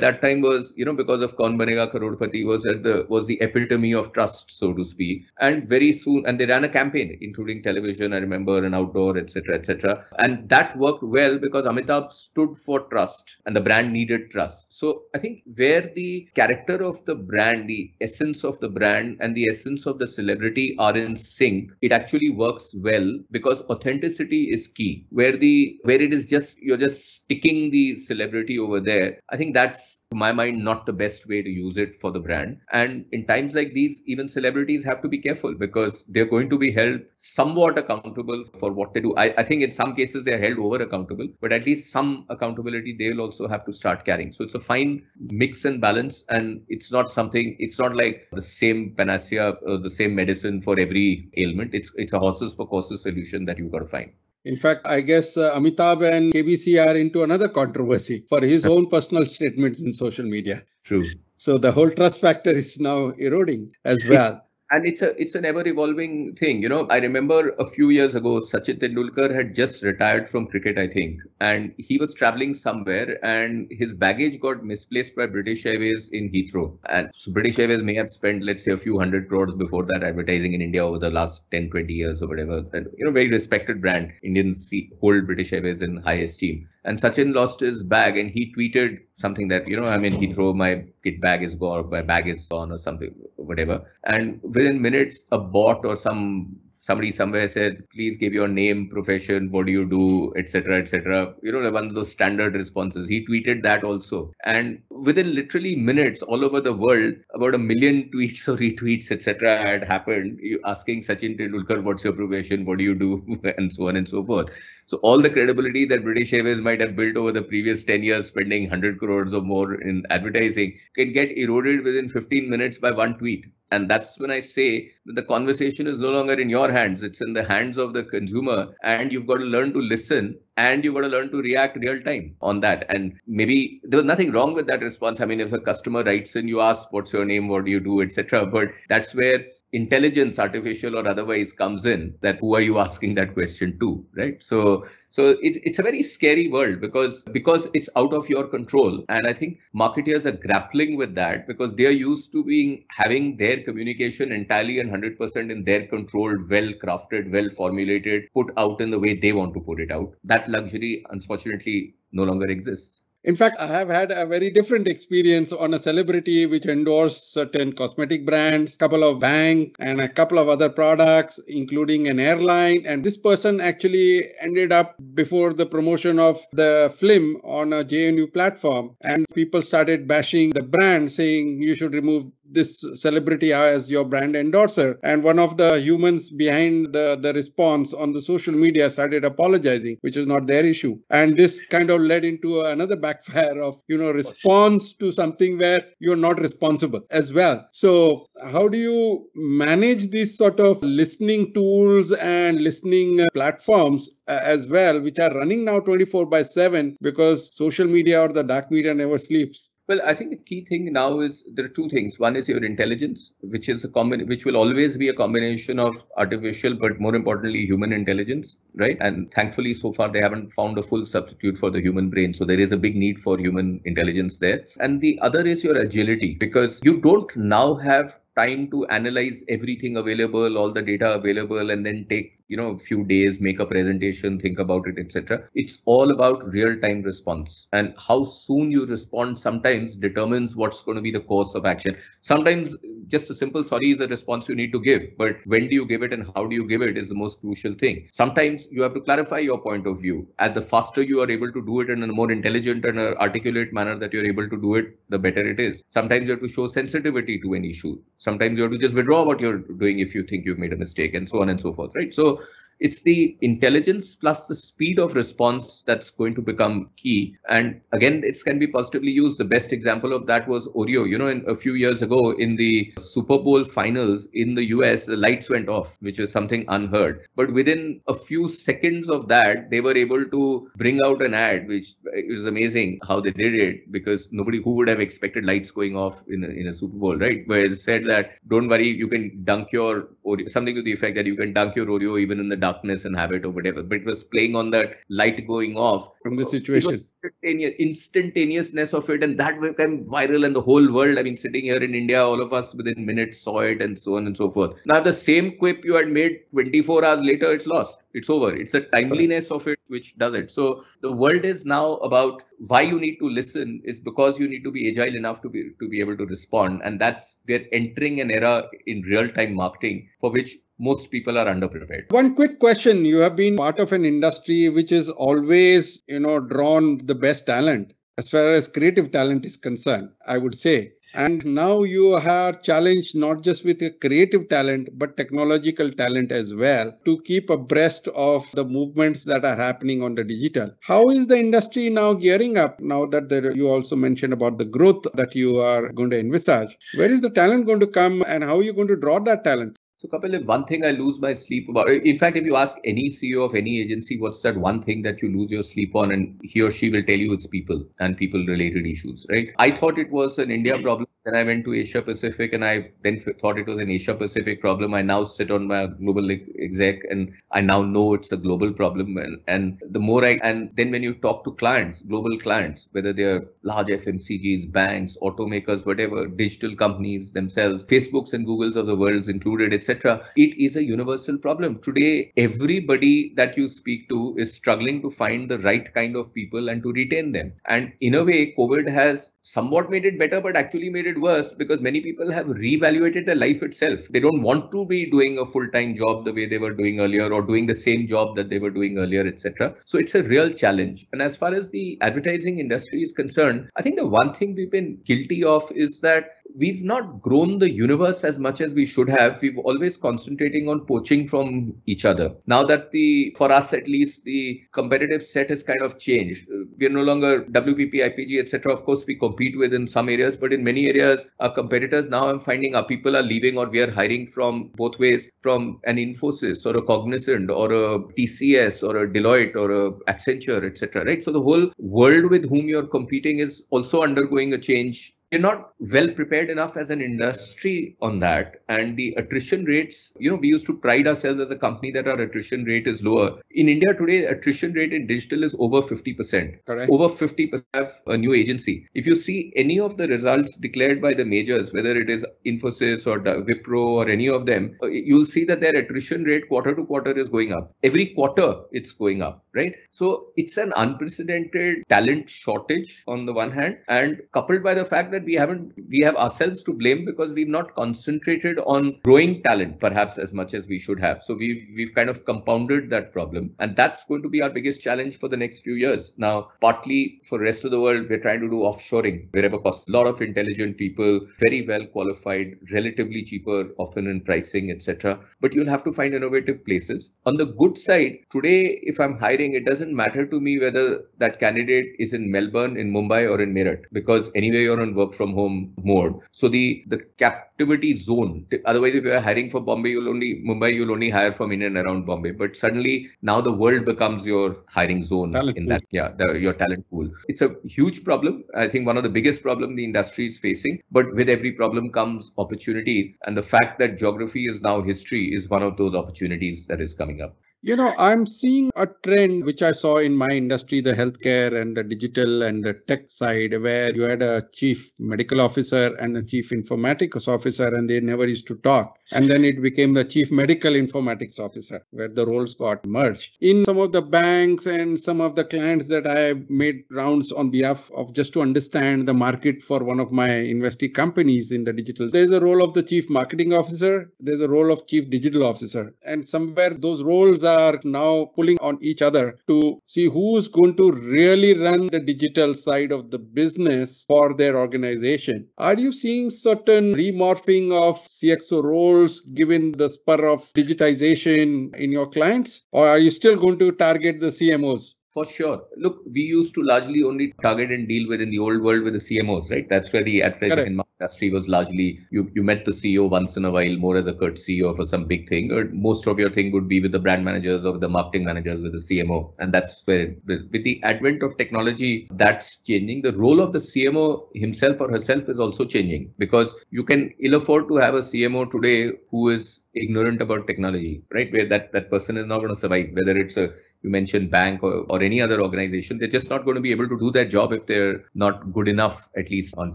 that time was, you know, because of Kaun Banega Was at the was the epitome of trust, so to speak. And very soon, and they ran a campaign, including television, I remember, and outdoor, etc., etc. And that worked well because Amitabh stood for trust, and the brand needed trust. So I think where the character of the brand, the essence of the brand, and the essence of the celebrity are in sync, it actually works well because authenticity is key. Where the where it is just you're just sticking the celebrity over there, I think that's to my mind not the best way to use it for the brand. And in times like these, even celebrities have to be careful because they're going to be held somewhat accountable for what they do. I, I think in some cases they're held over accountable, but at least some accountability they'll also have to start carrying. So it's a fine mix and balance, and it's not something. It's not like the same panacea, uh, the same medicine for every ailment. It's it's a horses for courses solution that you've got to find. In fact, I guess uh, Amitabh and KBC are into another controversy for his own personal statements in social media. True. So the whole trust factor is now eroding as well and it's a it's an ever evolving thing you know. I remember a few years ago sachin tendulkar had just retired from cricket i think. And he was traveling somewhere and his baggage got misplaced by british airways in heathrow. And so british airways may have spent let's say a few hundred crores before that advertising in india over the last 10 20 years or whatever. And you know very respected brand indians hold british airways in high esteem. And Sachin lost his bag and he tweeted something that, you know, I mean, he threw my kit bag is gone, my bag is gone or something, whatever. And within minutes, a bot or some somebody somewhere said, please give your name, profession, what do you do, etc., etc. You know, one of those standard responses. He tweeted that also. And within literally minutes, all over the world, about a million tweets or retweets, etc., had happened asking Sachin Tendulkar, what's your profession, what do you do, and so on and so forth. So all the credibility that British Airways might have built over the previous 10 years, spending 100 crores or more in advertising, can get eroded within 15 minutes by one tweet. And that's when I say that the conversation is no longer in your hands, it's in the hands of the consumer. And you've got to learn to listen and you've got to learn to react real time on that. And maybe there was nothing wrong with that response. I mean, if a customer writes in, you ask, what's your name, what do you do, etc. But that's where intelligence artificial or otherwise comes in that who are you asking that question to? Right? So so it's, it's a very scary world because because it's out of your control. And i think marketeers are grappling with that because they're used to being having their communication entirely and 100% in their controlled well crafted well formulated put out in the way they want to put it out. That luxury unfortunately no longer exists in fact, I have had a very different experience on a celebrity which endorsed certain cosmetic brands, couple of bank and a couple of other products, including an airline. And this person actually ended up before the promotion of the film on a JNU platform. And people started bashing the brand, saying you should remove this celebrity as your brand endorser. And one of the humans behind the, the response on the social media started apologizing, which is not their issue. And this kind of led into another backfire of, you know, response to something where you're not responsible as well. So how do you manage these sort of listening tools and listening platforms uh, as well, which are running now 24 by 7 because social media or the dark media never sleeps? Well, I think the key thing now is there are two things. One is your intelligence, which is a common, which will always be a combination of artificial, but more importantly, human intelligence, right? And thankfully, so far they haven't found a full substitute for the human brain. So there is a big need for human intelligence there. And the other is your agility, because you don't now have time to analyze everything available, all the data available, and then take you know a few days make a presentation think about it etc it's all about real time response. And how soon you respond sometimes determines what's going to be the course of action. Sometimes just a simple sorry is a response you need to give but when do you give it and how do you give it is the most crucial thing. Sometimes you have to clarify your point of view. At the faster you are able to do it in a more intelligent and articulate manner that you're able to do it the better it is. Sometimes you have to show sensitivity to an issue. Sometimes you have to just withdraw what you're doing if you think you've made a mistake and so on and so forth right? So it's the intelligence plus the speed of response that's going to become key. And again, it can be positively used. The best example of that was Oreo. You know, in, a few years ago in the Super Bowl finals in the US, the lights went off, which is something unheard. But within a few seconds of that, they were able to bring out an ad, which was amazing how they did it because nobody who would have expected lights going off in a, in a Super Bowl, right? Where it said that don't worry, you can dunk your Oreo, something to the effect that you can dunk your Oreo even in the darkness and have it or whatever. But it was playing on that light going off. From the situation. instantaneous instantaneousness of it and that became viral and the whole world i mean sitting here in india all of us within minutes saw it and so on and so forth. Now the same quip you had made 24 hours later it's lost. It's over. It's the timeliness of it which does it. So the world is now about why you need to listen is because you need to be agile enough to be to be able to respond. And that's we're entering an era in real time marketing for which most people are underprepared. One quick question. You have been part of an industry which is always, you know, drawn the best talent as far as creative talent is concerned, I would say. And now you are challenged not just with a creative talent, but technological talent as well to keep abreast of the movements that are happening on the digital. How is the industry now gearing up now that there, you also mentioned about the growth that you are going to envisage? Where is the talent going to come and how are you going to draw that talent? So, Kapil, one thing I lose my sleep about, eh, in fact, if you ask any CEO of any agency, what's that one thing that you lose your sleep on, and he or she will tell you it's people and people related issues, right? I thought it was an India problem then I went to Asia Pacific and I then thought it was an Asia Pacific problem. I now sit on my global exec and I now know it's a global problem. And, and the more I, and then when you talk to clients, global clients, whether they're large FMCGs, banks, automakers, whatever, digital companies themselves, Facebooks and Googles of the world included, etc., it is a universal problem. Today, everybody that you speak to is struggling to find the right kind of people and to retain them. And in a way, COVID has somewhat made it better, but actually made it worse because many people have reevaluated their life itself. They don't want to be doing a full-time job the way they were doing earlier or doing the same job that they were doing earlier, etc. So it's a real challenge. And as far as the advertising industry is concerned, I think the one thing we've been guilty of is that we've not grown the universe as much as we should have. We've always concentrating on poaching from each other. Now that the, for us at least, the competitive set has kind of changed. We're no longer WPP, IPG, etc. Of course, we compete with in some areas, but in many areas, our competitors now I'm finding our people are leaving or we are hiring from both ways from an Infosys or a Cognizant or a TCS or a Deloitte or a Accenture, etc. Right. So the whole world with whom you're competing is also undergoing a change we're not well prepared enough as an industry on that. And the attrition rates you know we used to pride ourselves as a company that our attrition rate is lower. In india today attrition rate in digital is over 50% Correct. over 50% have a new agency. If you see any of the results declared by the majors whether it is infosys or wipro or any of them uh, you'll see that their attrition rate quarter to quarter is going up. Every quarter it's going up right? So it's an unprecedented talent shortage on the one hand and coupled by the fact that that we haven't we have ourselves to blame because we've not concentrated on growing talent perhaps as much as we should have. So we've we've kind of compounded that problem. And that's going to be our biggest challenge for the next few years. Now partly for the rest of the world we're trying to do offshoring wherever possible. A lot of intelligent people very well qualified relatively cheaper often in pricing etc but you'll have to find innovative places. On the good side today if i'm hiring it doesn't matter to me whether that candidate is in melbourne in mumbai or in meerut because anyway you're on work work from home mode. So the the captivity zone. Otherwise, if you are hiring for Bombay, you'll only Mumbai, you'll only hire from in and around Bombay. But suddenly now the world becomes your hiring zone talent in pool. that yeah the, your talent pool. It's a huge problem. I think one of the biggest problem the industry is facing. But with every problem comes opportunity, and the fact that geography is now history is one of those opportunities that is coming up. You know, I'm seeing a trend which I saw in my industry, the healthcare and the digital and the tech side, where you had a chief medical officer and a chief informatics officer, and they never used to talk. And then it became the chief medical informatics officer, where the roles got merged. In some of the banks and some of the clients that I made rounds on behalf of just to understand the market for one of my investee companies in the digital, there's a role of the chief marketing officer, there's a role of chief digital officer. And somewhere those roles are now pulling on each other to see who's going to really run the digital side of the business for their organization. Are you seeing certain remorphing of CXO roles? Given the spur of digitization in your clients? Or are you still going to target the CMOs? For sure. Look, we used to largely only target and deal with in the old world with the CMOs, right? That's where the advertising industry was largely you, you met the CEO once in a while more as a courtesy or for some big thing. Or most of your thing would be with the brand managers or the marketing managers with the CMO. And that's where with, with the advent of technology, that's changing. The role of the CMO himself or herself is also changing because you can ill afford to have a CMO today who is ignorant about technology, right? Where that, that person is not going to survive, whether it's a you mentioned bank or, or any other organization, they're just not going to be able to do their job if they're not good enough, at least on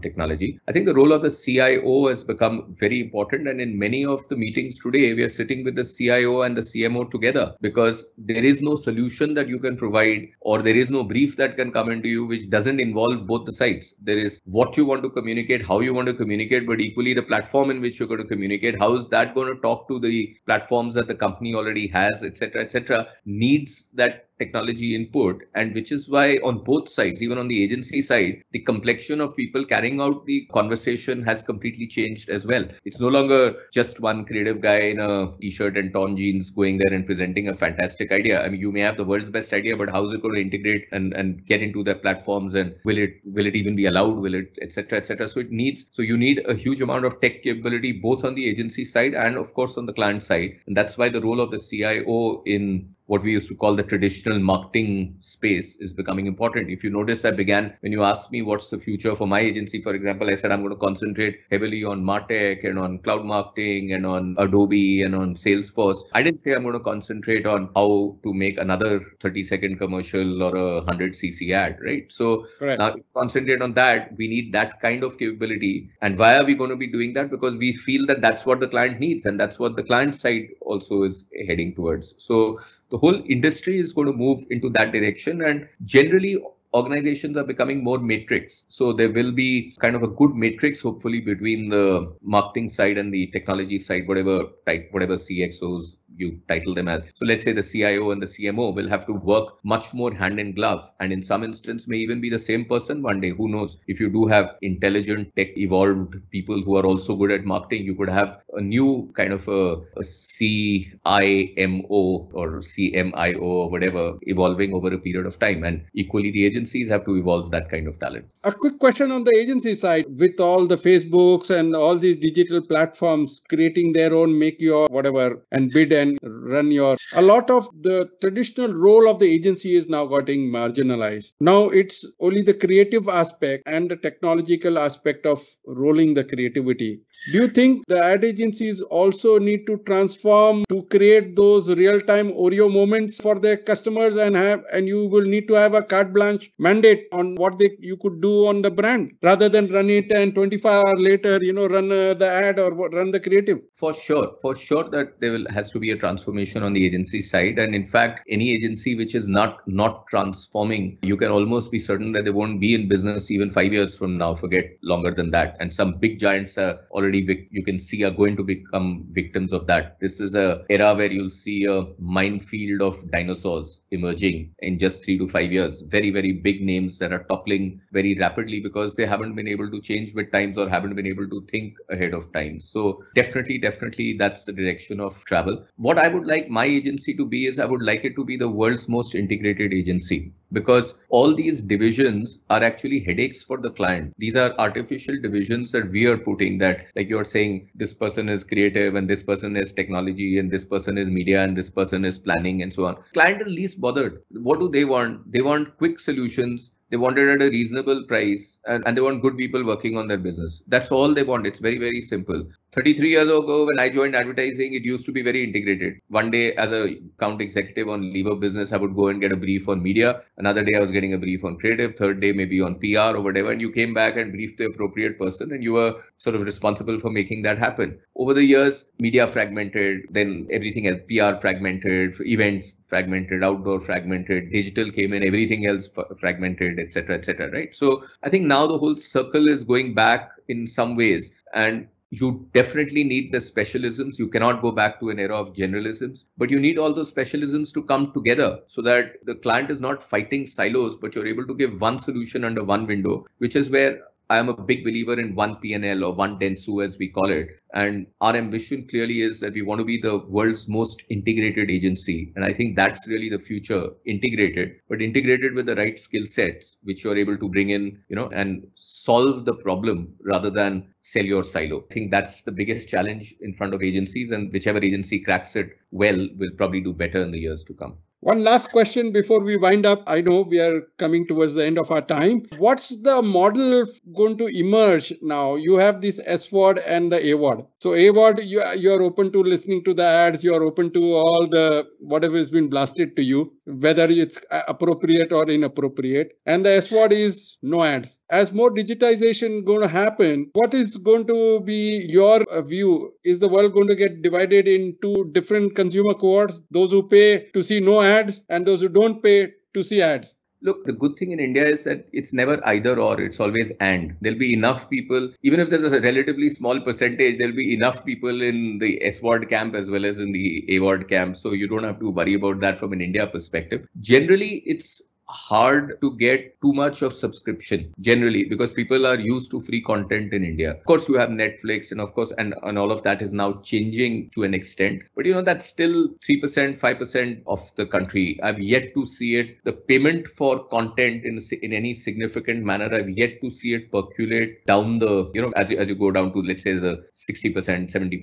technology. I think the role of the CIO has become very important. And in many of the meetings today, we are sitting with the CIO and the CMO together because there is no solution that you can provide or there is no brief that can come into you which doesn't involve both the sides. There is what you want to communicate, how you want to communicate, but equally the platform in which you're going to communicate. How is that going to talk to the platforms that the company already has, etc., etc. needs that technology input and which is why on both sides even on the agency side the complexion of people carrying out the conversation has completely changed as well. It's no longer just one creative guy in a t-shirt and torn jeans going there and presenting a fantastic idea. I mean you may have the world's best idea but how is it going to integrate and and get into their platforms and will it will it even be allowed will it etc etc so it needs so you need a huge amount of tech capability both on the agency side and of course on the client side. And that's why the role of the cio in what we used to call the traditional marketing space is becoming important. If you notice, I began when you asked me what's the future for my agency, for example, I said I'm going to concentrate heavily on Martech and on cloud marketing and on Adobe and on Salesforce. I didn't say I'm going to concentrate on how to make another 30 second commercial or a 100 cc ad, right? So Correct. now concentrate on that. We need that kind of capability. And why are we going to be doing that? Because we feel that that's what the client needs and that's what the client side also is heading towards. So the whole industry is going to move into that direction and generally organizations are becoming more matrix. So there will be kind of a good matrix, hopefully, between the marketing side and the technology side, whatever type, whatever CXOs you title them as. So let's say the CIO and the CMO will have to work much more hand in glove, and in some instance may even be the same person one day. Who knows? If you do have intelligent, tech evolved people who are also good at marketing, you could have a new kind of a, a CIMO or CMIO or whatever evolving over a period of time. And equally, the agencies have to evolve that kind of talent. A quick question on the agency side with all the Facebooks and all these digital platforms creating their own make your whatever and bid and run your a lot of the traditional role of the agency is now getting marginalized. Now it's only the creative aspect and the technological aspect of rolling the creativity do you think the ad agencies also need to transform to create those real-time Oreo moments for their customers and have and you will need to have a carte blanche mandate on what they you could do on the brand rather than run it and 25 hours later you know run uh, the ad or run the creative? For sure, for sure that there will has to be a transformation on the agency side and in fact any agency which is not not transforming you can almost be certain that they won't be in business even five years from now. Forget longer than that and some big giants are already already you can see are going to become victims of that. This is a era where you'll see a minefield of dinosaurs emerging in just three to five years. Very very big names that are toppling very rapidly because they haven't been able to change with times or haven't been able to think ahead of time. So definitely definitely that's the direction of travel. What I would like my agency to be is I would like it to be the world's most integrated agency because all these divisions are actually headaches for the client. These are artificial divisions that we are putting that like you're saying this person is creative and this person is technology and this person is media and this person is planning and so on. Client is least bothered. What do they want? They want quick solutions they want it at a reasonable price and, and they want good people working on their business. That's all they want. It's very, very simple. 33 years ago, when I joined advertising, it used to be very integrated. One day, as a account executive on lever business, I would go and get a brief on media. Another day, I was getting a brief on creative. Third day, maybe on PR or whatever. And you came back and briefed the appropriate person, and you were sort of responsible for making that happen. Over the years, media fragmented, then everything else, PR fragmented, events fragmented, outdoor fragmented, digital came in, everything else fragmented, etc., etc. right? So I think now the whole circle is going back in some ways, and you definitely need the specialisms. You cannot go back to an era of generalisms, but you need all those specialisms to come together so that the client is not fighting silos, but you're able to give one solution under one window, which is where I am a big believer in one PNL or one Dentsu as we call it. And our ambition clearly is that we want to be the world's most integrated agency. And I think that's really the future integrated, but integrated with the right skill sets, which you're able to bring in, you know, and solve the problem rather than sell your silo. I think that's the biggest challenge in front of agencies. And whichever agency cracks it well will probably do better in the years to come. One last question before we wind up. I know we are coming towards the end of our time. What's the model going to emerge now? You have this S word and the A word. So A word, you, you are open to listening to the ads. You are open to all the whatever has been blasted to you, whether it's appropriate or inappropriate. And the S word is no ads. As more digitization going to happen, what is going to be your view? Is the world going to get divided into different consumer cohorts? Those who pay to see no ads ads and those who don't pay to see ads. Look, the good thing in India is that it's never either or, it's always and. There'll be enough people, even if there's a relatively small percentage, there'll be enough people in the S word camp as well as in the A word camp. So you don't have to worry about that from an India perspective. Generally, it's hard to get too much of subscription generally because people are used to free content in India. Of course, you have Netflix and of course, and, and all of that is now changing to an extent. But you know, that's still 3%, 5% of the country. I've yet to see it. The payment for content in, in any significant manner, I've yet to see it percolate down the, you know, as you, as you go down to, let's say, the 60%, 70%,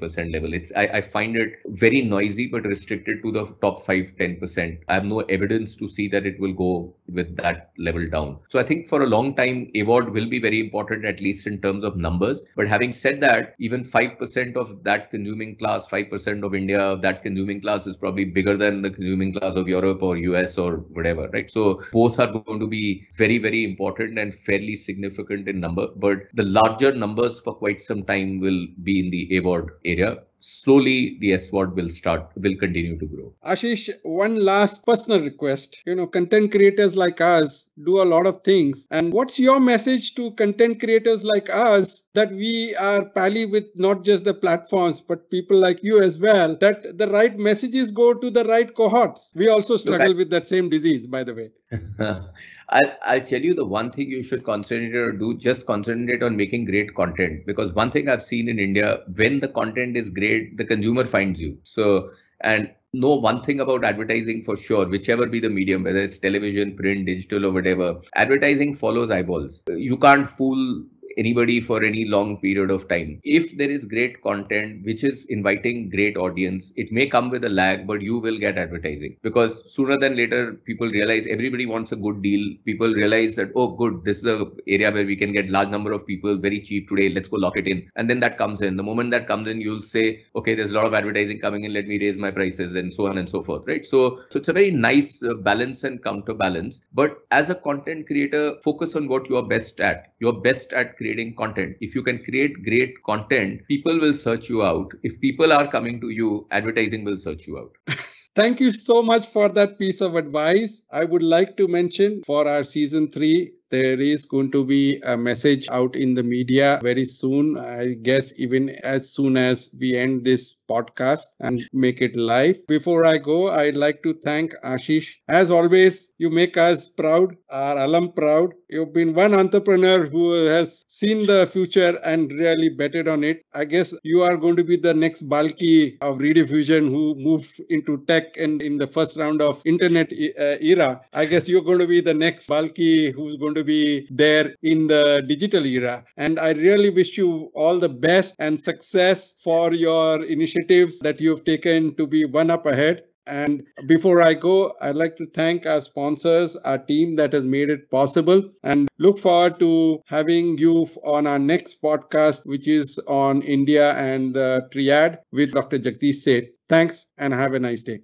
80% level. It's, I, I find it very noisy, but restricted to the top 5, 10%. I have no evidence to see that it will go with that level down. So I think for a long time, AVOD will be very important, at least in terms of numbers. But having said that, even 5% of that consuming class, 5% of India, that consuming class is probably bigger than the consuming class of Europe or US or whatever, right? So both are going to be very, very important and fairly significant in number. But the larger numbers for quite some time will be in the AVOD area slowly the S word will start, will continue to grow. Ashish, one last personal request. You know, content creators like us do a lot of things. And what's your message to content creators like us that we are pally with not just the platforms, but people like you as well, that the right messages go to the right cohorts? We also struggle Look, I- with that same disease, by the way. I'll, I'll tell you the one thing you should concentrate or do just concentrate on making great content. Because one thing I've seen in India when the content is great the consumer finds you. So and know one thing about advertising for sure whichever be the medium whether it's television print digital or whatever advertising follows eyeballs. You can't fool anybody for any long period of time. If there is great content which is inviting great audience, it may come with a lag, but you will get advertising because sooner than later people realize everybody wants a good deal. People realize that oh good, this is a area where we can get large number of people very cheap today. Let's go lock it in, and then that comes in. The moment that comes in, you'll say okay, there's a lot of advertising coming in. Let me raise my prices and so on and so forth. Right. So so it's a very nice uh, balance and counterbalance. But as a content creator, focus on what you are best at. You're best at creating creating content. If you can create great content, people will search you out. If people are coming to you, advertising will search you out. Thank you so much for that piece of advice. I would like to mention for our season three, there is going to be a message out in the media very soon. I guess even as soon as we end this podcast and make it live. Before I go, I'd like to thank Ashish. As always, you make us proud, our alum proud. You've been one entrepreneur who has seen the future and really betted on it. I guess you are going to be the next Balki of rediffusion who moved into tech and in the first round of internet uh, era. I guess you're going to be the next Balki who's going to be there in the digital era. And I really wish you all the best and success for your initiatives that you've taken to be one up ahead. And before I go, I'd like to thank our sponsors, our team that has made it possible, and look forward to having you on our next podcast, which is on India and the Triad with Dr. Jagdish Sheth. Thanks and have a nice day.